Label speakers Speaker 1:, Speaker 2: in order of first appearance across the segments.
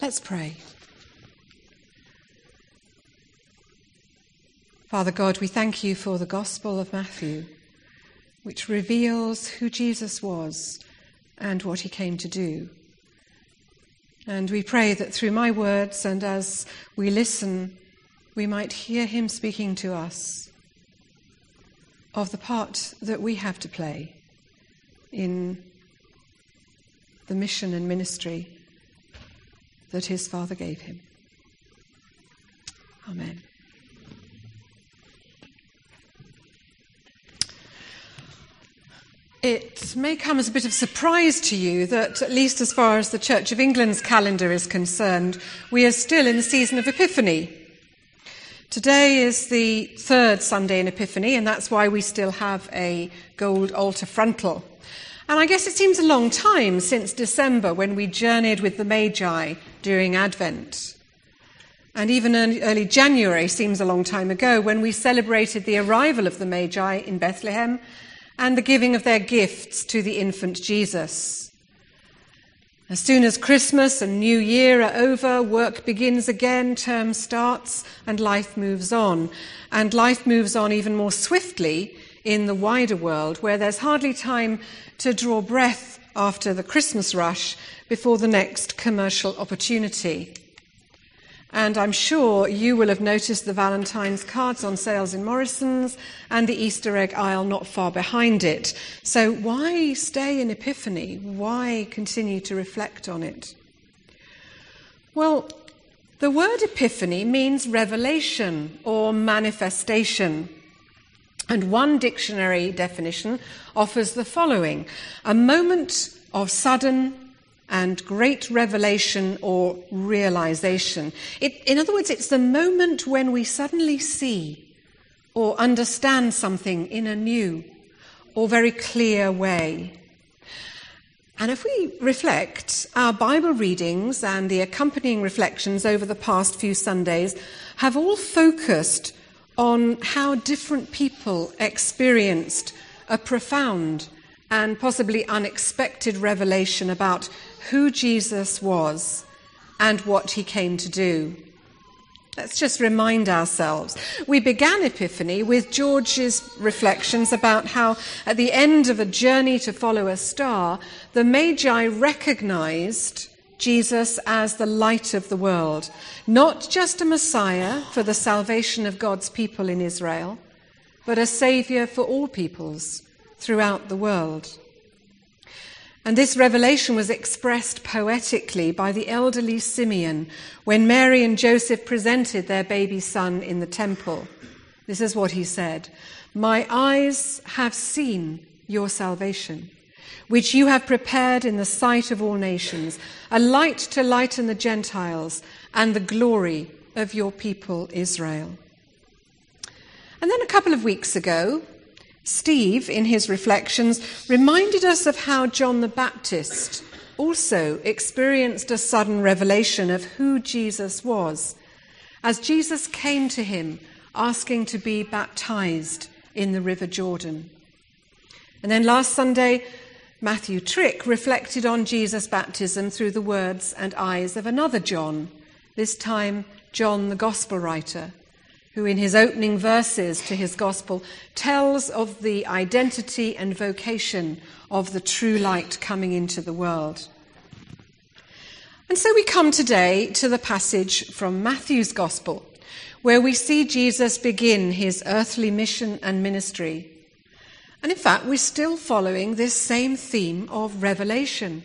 Speaker 1: Let's pray. Father God, we thank you for the Gospel of Matthew, which reveals who Jesus was and what he came to do. And we pray that through my words and as we listen, we might hear him speaking to us of the part that we have to play in the mission and ministry that his Father gave him. Amen. It may come as a bit of surprise to you that, at least as far as the Church of England's calendar is concerned, we are still in the season of Epiphany. Today is the third Sunday in Epiphany, and that's why we still have a gold altar frontal. And I guess it seems a long time since December when we journeyed with the Magi during Advent. And even early January seems a long time ago when we celebrated the arrival of the Magi in Bethlehem and the giving of their gifts to the infant Jesus. As soon as Christmas and New Year are over, work begins again, term starts, and life moves on. And life moves on even more swiftly in the wider world, where there's hardly time to draw breath after the Christmas rush before the next commercial opportunity. And I'm sure you will have noticed the Valentine's cards on sales in Morrison's and the Easter egg aisle not far behind it. So why stay in Epiphany? Why continue to reflect on it? Well, the word epiphany means revelation or manifestation. And one dictionary definition offers the following a moment of sudden and great revelation or realization. It, in other words, it's the moment when we suddenly see or understand something in a new or very clear way. And if we reflect, our Bible readings and the accompanying reflections over the past few Sundays have all focused on how different people experienced a profound and possibly unexpected revelation about who Jesus was and what he came to do. Let's just remind ourselves. We began Epiphany with George's reflections about how, at the end of a journey to follow a star, the Magi recognized Jesus as the light of the world, not just a Messiah for the salvation of God's people in Israel, but a Savior for all peoples throughout the world. And this revelation was expressed poetically by the elderly Simeon when Mary and Joseph presented their baby son in the temple. This is what he said My eyes have seen your salvation, which you have prepared in the sight of all nations, a light to lighten the Gentiles and the glory of your people Israel. And then a couple of weeks ago, Steve, in his reflections, reminded us of how John the Baptist also experienced a sudden revelation of who Jesus was as Jesus came to him asking to be baptized in the River Jordan. And then last Sunday, Matthew Trick reflected on Jesus' baptism through the words and eyes of another John, this time John the Gospel writer, who in his opening verses to his gospel tells of the identity and vocation of the true light coming into the world. And so we come today to the passage from Matthew's gospel, where we see Jesus begin his earthly mission and ministry. And in fact, we're still following this same theme of revelation,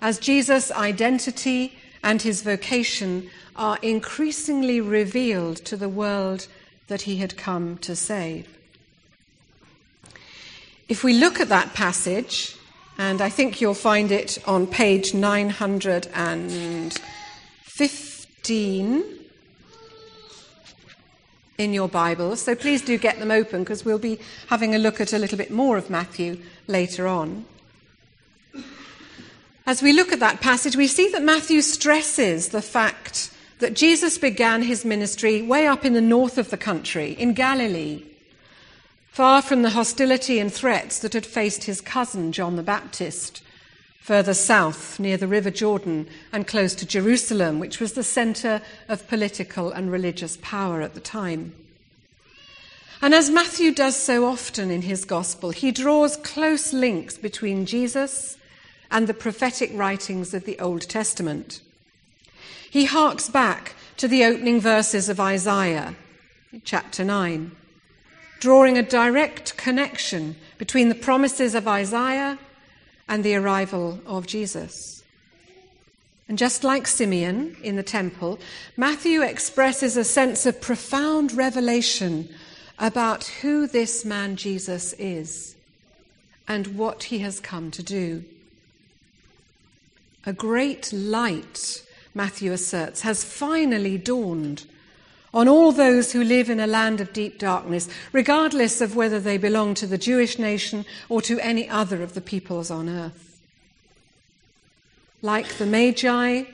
Speaker 1: as Jesus' identity and his vocation are increasingly revealed to the world that he had come to save. If we look at that passage, and I think you'll find it on page 915 in your Bibles, so please do get them open because we'll be having a look at a little bit more of Matthew later on. As we look at that passage, we see that Matthew stresses the fact that Jesus began his ministry way up in the north of the country, in Galilee, far from the hostility and threats that had faced his cousin, John the Baptist, further south near the River Jordan and close to Jerusalem, which was the center of political and religious power at the time. And as Matthew does so often in his gospel, he draws close links between Jesus and the prophetic writings of the Old Testament. He harks back to the opening verses of Isaiah, chapter 9, drawing a direct connection between the promises of Isaiah and the arrival of Jesus. And just like Simeon in the temple, Matthew expresses a sense of profound revelation about who this man Jesus is and what he has come to do. A great light, Matthew asserts, has finally dawned on all those who live in a land of deep darkness, regardless of whether they belong to the Jewish nation or to any other of the peoples on earth. Like the Magi,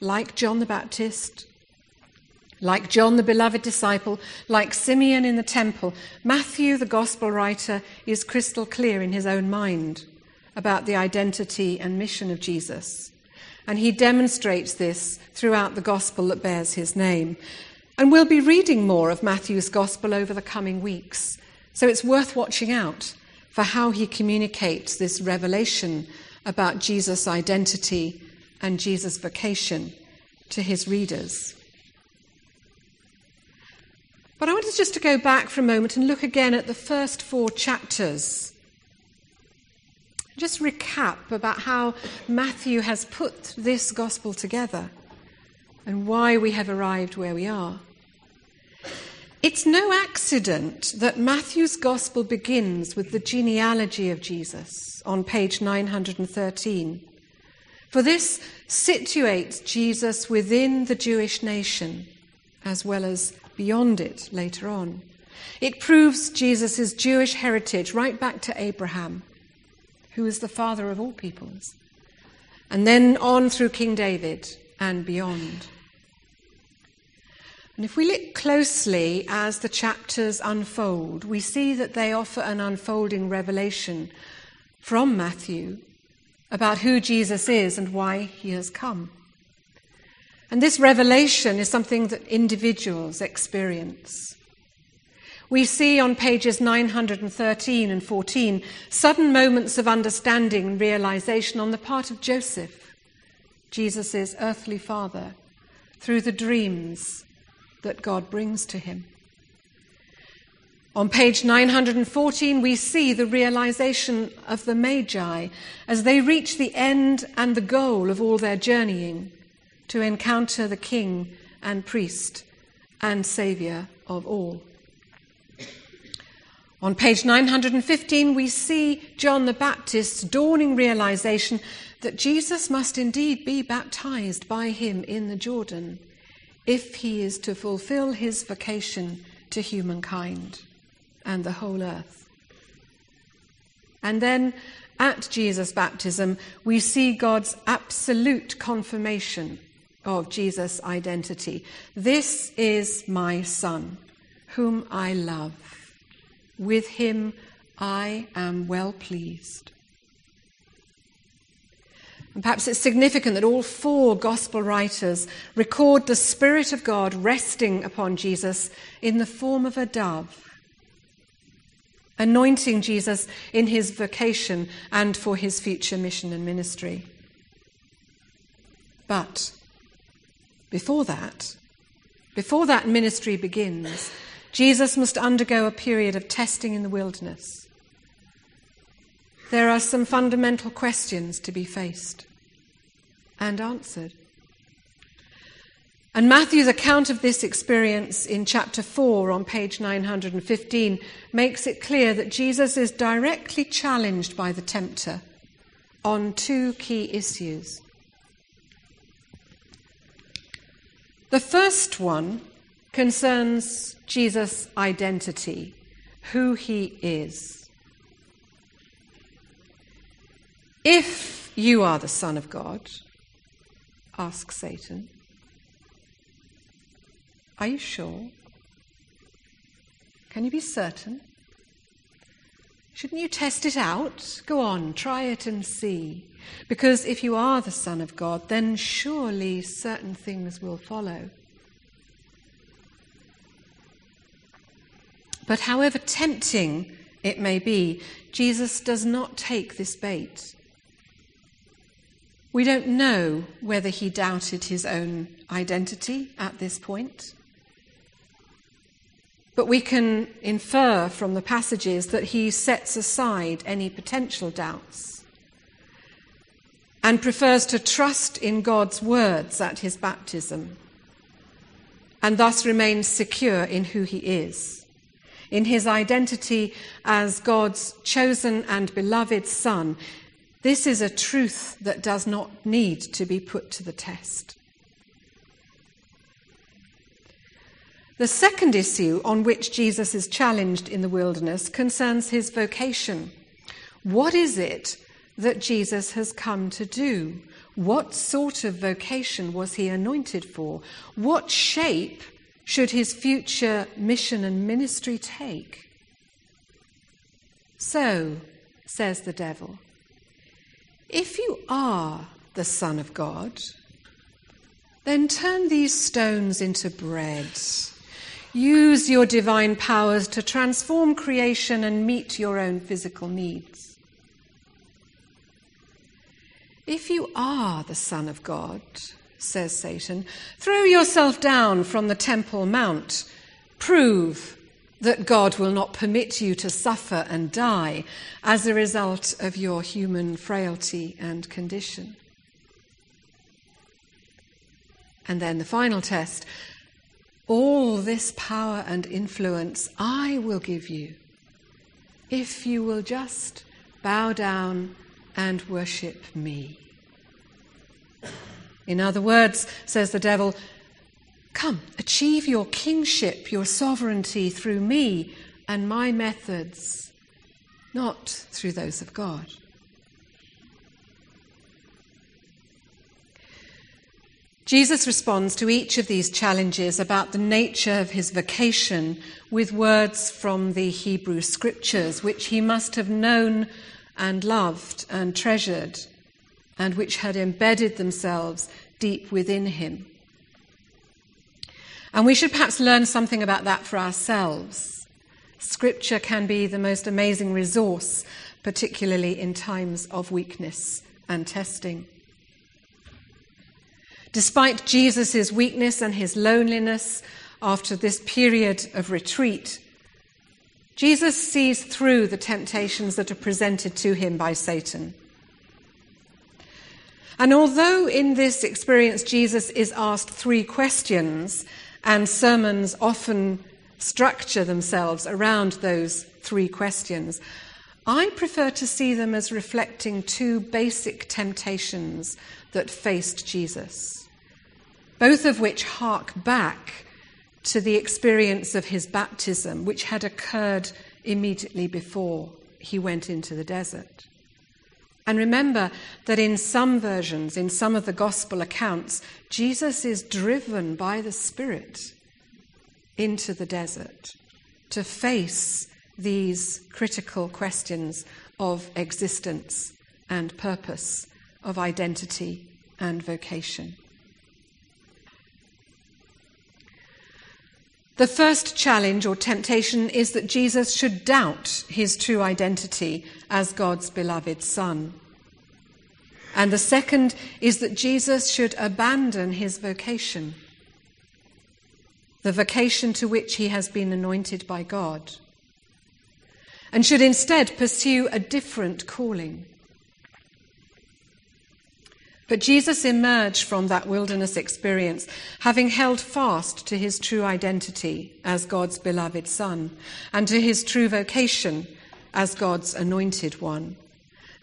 Speaker 1: like John the Baptist, like John the beloved disciple, like Simeon in the temple, Matthew, the gospel writer, is crystal clear in his own mind about the identity and mission of Jesus. And he demonstrates this throughout the gospel that bears his name. And we'll be reading more of Matthew's gospel over the coming weeks. So it's worth watching out for how he communicates this revelation about Jesus' identity and Jesus' vocation to his readers. But I wanted just to go back for a moment and look again at the first four chapters. Just recap about how Matthew has put this gospel together and why we have arrived where we are. It's no accident that Matthew's gospel begins with the genealogy of Jesus on page 913. For this situates Jesus within the Jewish nation as well as beyond it later on. It proves Jesus' Jewish heritage right back to Abraham, who is the father of all peoples, and then on through King David and beyond. And if we look closely as the chapters unfold, we see that they offer an unfolding revelation from Matthew about who Jesus is and why he has come. And this revelation is something that individuals experience. We see on pages 913 and 14 sudden moments of understanding and realization on the part of Joseph, Jesus' earthly father, through the dreams that God brings to him. On page 914, we see the realization of the Magi as they reach the end and the goal of all their journeying to encounter the King and priest and Saviour of all. On page 915, we see John the Baptist's dawning realization that Jesus must indeed be baptized by him in the Jordan if he is to fulfill his vocation to humankind and the whole earth. And then at Jesus' baptism, we see God's absolute confirmation of Jesus' identity. This is my Son, whom I love. With him I am well pleased. And perhaps it's significant that all four gospel writers record the Spirit of God resting upon Jesus in the form of a dove, anointing Jesus in his vocation and for his future mission and ministry. But before that, before that ministry begins, Jesus must undergo a period of testing in the wilderness. There are some fundamental questions to be faced and answered. And Matthew's account of this experience in chapter 4 on page 915 makes it clear that Jesus is directly challenged by the tempter on two key issues. The first one concerns Jesus' identity, who he is. If you are the Son of God, asks Satan. Are you sure? Can you be certain? Shouldn't you test it out? Go on, try it and see. Because if you are the Son of God, then surely certain things will follow. But however tempting it may be, Jesus does not take this bait. We don't know whether he doubted his own identity at this point. But we can infer from the passages that he sets aside any potential doubts and prefers to trust in God's words at his baptism and thus remains secure in who he is, in his identity as God's chosen and beloved Son. This is a truth that does not need to be put to the test. The second issue on which Jesus is challenged in the wilderness concerns his vocation. What is it that Jesus has come to do? What sort of vocation was he anointed for? What shape should his future mission and ministry take? So, says the devil, if you are the Son of God, then turn these stones into bread. Use your divine powers to transform creation and meet your own physical needs. If you are the Son of God, says Satan, throw yourself down from the Temple Mount. Prove that God will not permit you to suffer and die as a result of your human frailty and condition. And then the final test all this power and influence I will give you if you will just bow down and worship me. In other words, says the devil, come, achieve your kingship, your sovereignty through me and my methods, not through those of God. Jesus responds to each of these challenges about the nature of his vocation with words from the Hebrew scriptures, which he must have known and loved and treasured, and which had embedded themselves deep within him. And we should perhaps learn something about that for ourselves. Scripture can be the most amazing resource, particularly in times of weakness and testing. Despite Jesus' weakness and his loneliness after this period of retreat, Jesus sees through the temptations that are presented to him by Satan. And although in this experience Jesus is asked three questions, and sermons often structure themselves around those three questions, I prefer to see them as reflecting two basic temptations that faced Jesus, both of which hark back to the experience of his baptism, which had occurred immediately before he went into the desert. And remember that in some versions, in some of the gospel accounts, Jesus is driven by the Spirit into the desert to face these critical questions of existence and purpose, of identity and vocation. The first challenge or temptation is that Jesus should doubt his true identity as God's beloved Son. And the second is that Jesus should abandon his vocation, the vocation to which he has been anointed by God, and should instead pursue a different calling. But Jesus emerged from that wilderness experience having held fast to his true identity as God's beloved Son and to his true vocation as God's anointed one.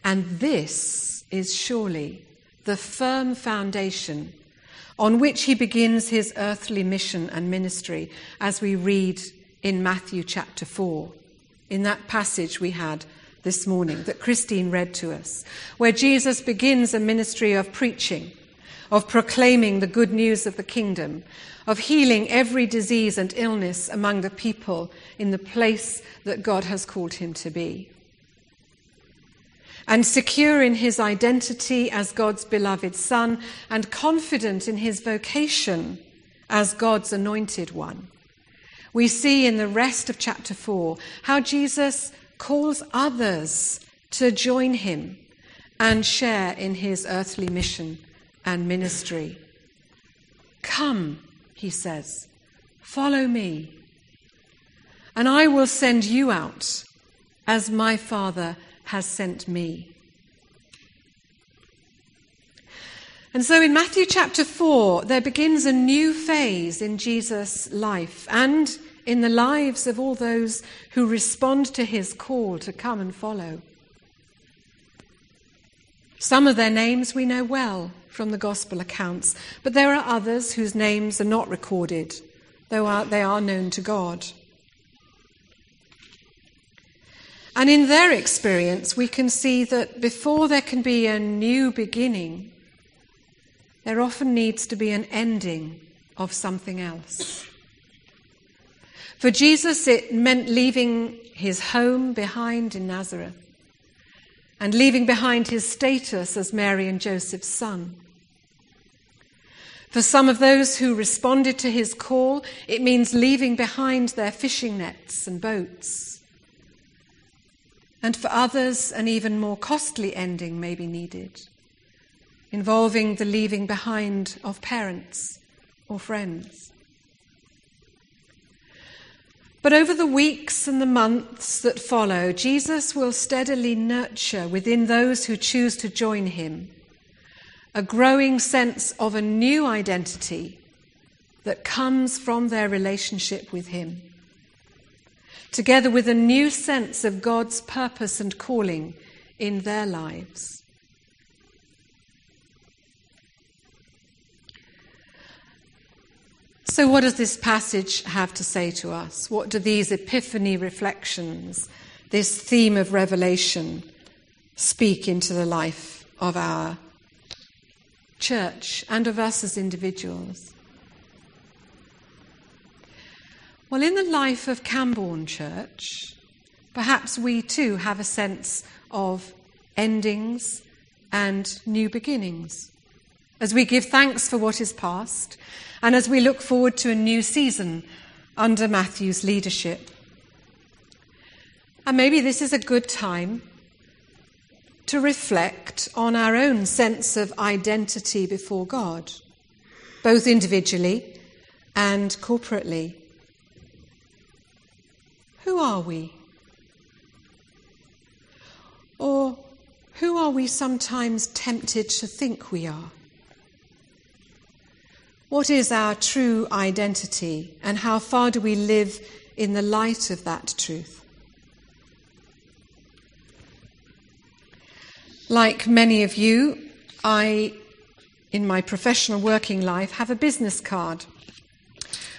Speaker 1: And this is surely the firm foundation on which he begins his earthly mission and ministry as we read in Matthew chapter 4, in that passage we had this morning that Christine read to us, where Jesus begins a ministry of preaching, of proclaiming the good news of the kingdom, of healing every disease and illness among the people in the place that God has called him to be. and secure in his identity as God's beloved Son and confident in his vocation as God's anointed one. We see in the rest of chapter 4 how Jesus calls others to join him and share in his earthly mission and ministry. Come, he says, follow me, and I will send you out as my Father has sent me. And so in Matthew chapter 4, there begins a new phase in Jesus' life and in the lives of all those who respond to his call to come and follow. Some of their names we know well from the gospel accounts, but there are others whose names are not recorded, though they are known to God. And in their experience, we can see that before there can be a new beginning, there often needs to be an ending of something else. For Jesus, it meant leaving his home behind in Nazareth and leaving behind his status as Mary and Joseph's son. For some of those who responded to his call, it means leaving behind their fishing nets and boats and for others, an even more costly ending may be needed, involving the leaving behind of parents or friends. But over the weeks and the months that follow, Jesus will steadily nurture within those who choose to join him a growing sense of a new identity that comes from their relationship with him together with a new sense of God's purpose and calling in their lives. So, what does this passage have to say to us? What do these epiphany reflections, this theme of revelation, speak into the life of our church and of us as individuals? Well, in the life of Camborne Church, perhaps we too have a sense of endings and new beginnings. As we give thanks for what is past, and as we look forward to a new season under Matthew's leadership. And maybe this is a good time to reflect on our own sense of identity before God, both individually and corporately. Who are we? Or who are we sometimes tempted to think we are? What is our true identity, and how far do we live in the light of that truth? Like many of you, I, in my professional working life, have a business card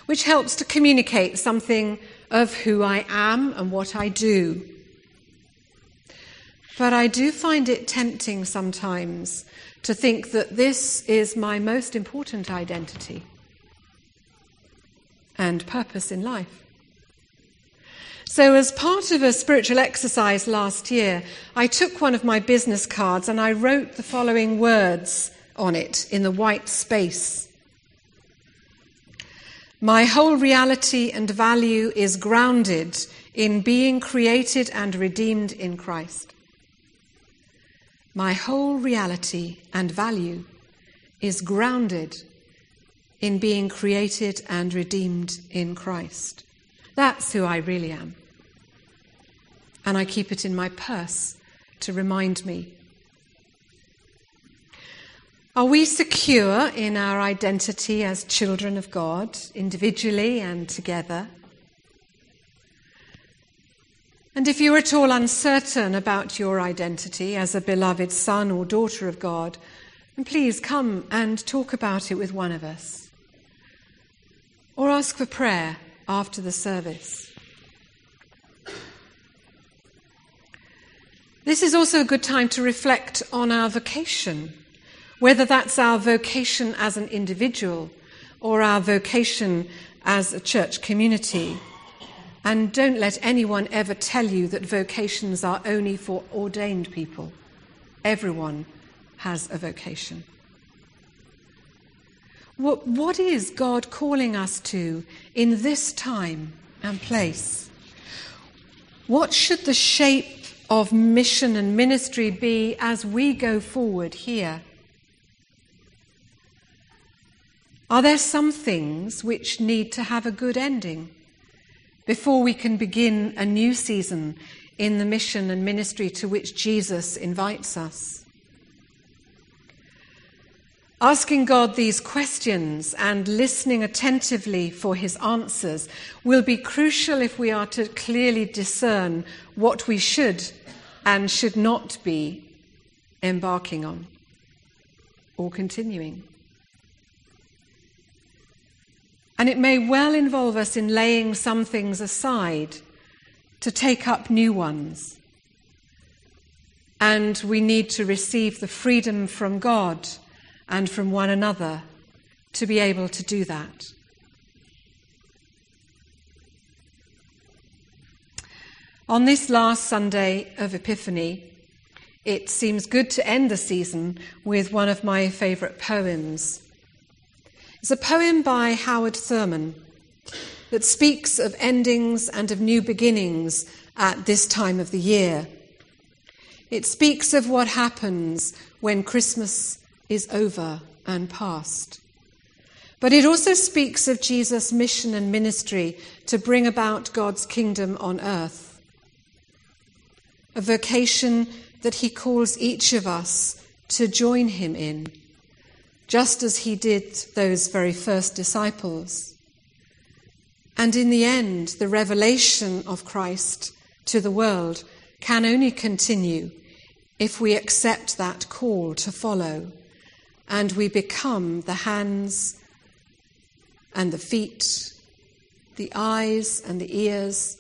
Speaker 1: which helps to communicate something of who I am and what I do. But I do find it tempting sometimes to think that this is my most important identity and purpose in life. So, as part of a spiritual exercise last year, I took one of my business cards and I wrote the following words on it in the white space my whole reality and value is grounded in being created and redeemed in Christ. My whole reality and value is grounded in being created and redeemed in Christ. That's who I really am. And I keep it in my purse to remind me are we secure in our identity as children of God, individually and together? And if you're at all uncertain about your identity as a beloved son or daughter of God, please come and talk about it with one of us. Or ask for prayer after the service. This is also a good time to reflect on our vocation whether that's our vocation as an individual or our vocation as a church community. And don't let anyone ever tell you that vocations are only for ordained people Everyone has a vocation. What, what is God calling us to in this time and place? What should the shape of mission and ministry be as we go forward here? Are there some things which need to have a good ending before we can begin a new season in the mission and ministry to which Jesus invites us? Asking God these questions and listening attentively for his answers will be crucial if we are to clearly discern what we should and should not be embarking on or continuing. And it may well involve us in laying some things aside to take up new ones. And we need to receive the freedom from God and from one another to be able to do that. On this last Sunday of Epiphany, it seems good to end the season with one of my favourite poems. It's a poem by Howard Thurman that speaks of endings and of new beginnings at this time of the year. It speaks of what happens when Christmas is over and past. But it also speaks of Jesus' mission and ministry to bring about God's kingdom on earth. A vocation that he calls each of us to join him in just as he did those very first disciples. And in the end, the revelation of Christ to the world can only continue if we accept that call to follow and we become the hands and the feet, the eyes and the ears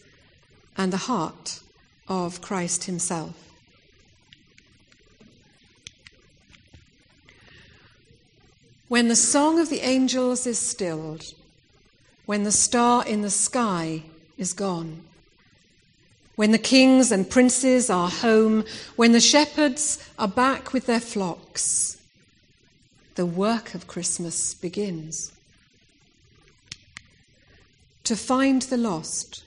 Speaker 1: and the heart of Christ Himself. When the song of the angels is stilled, when the star in the sky is gone, when the kings and princes are home, when the shepherds are back with their flocks, the work of Christmas begins. To find the lost,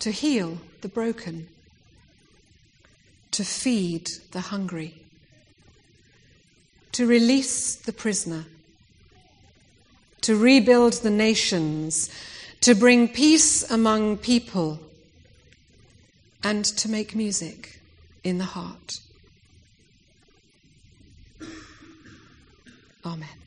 Speaker 1: to heal the broken, to feed the hungry to release the prisoner, to rebuild the nations, to bring peace among people, and to make music in the heart. Amen.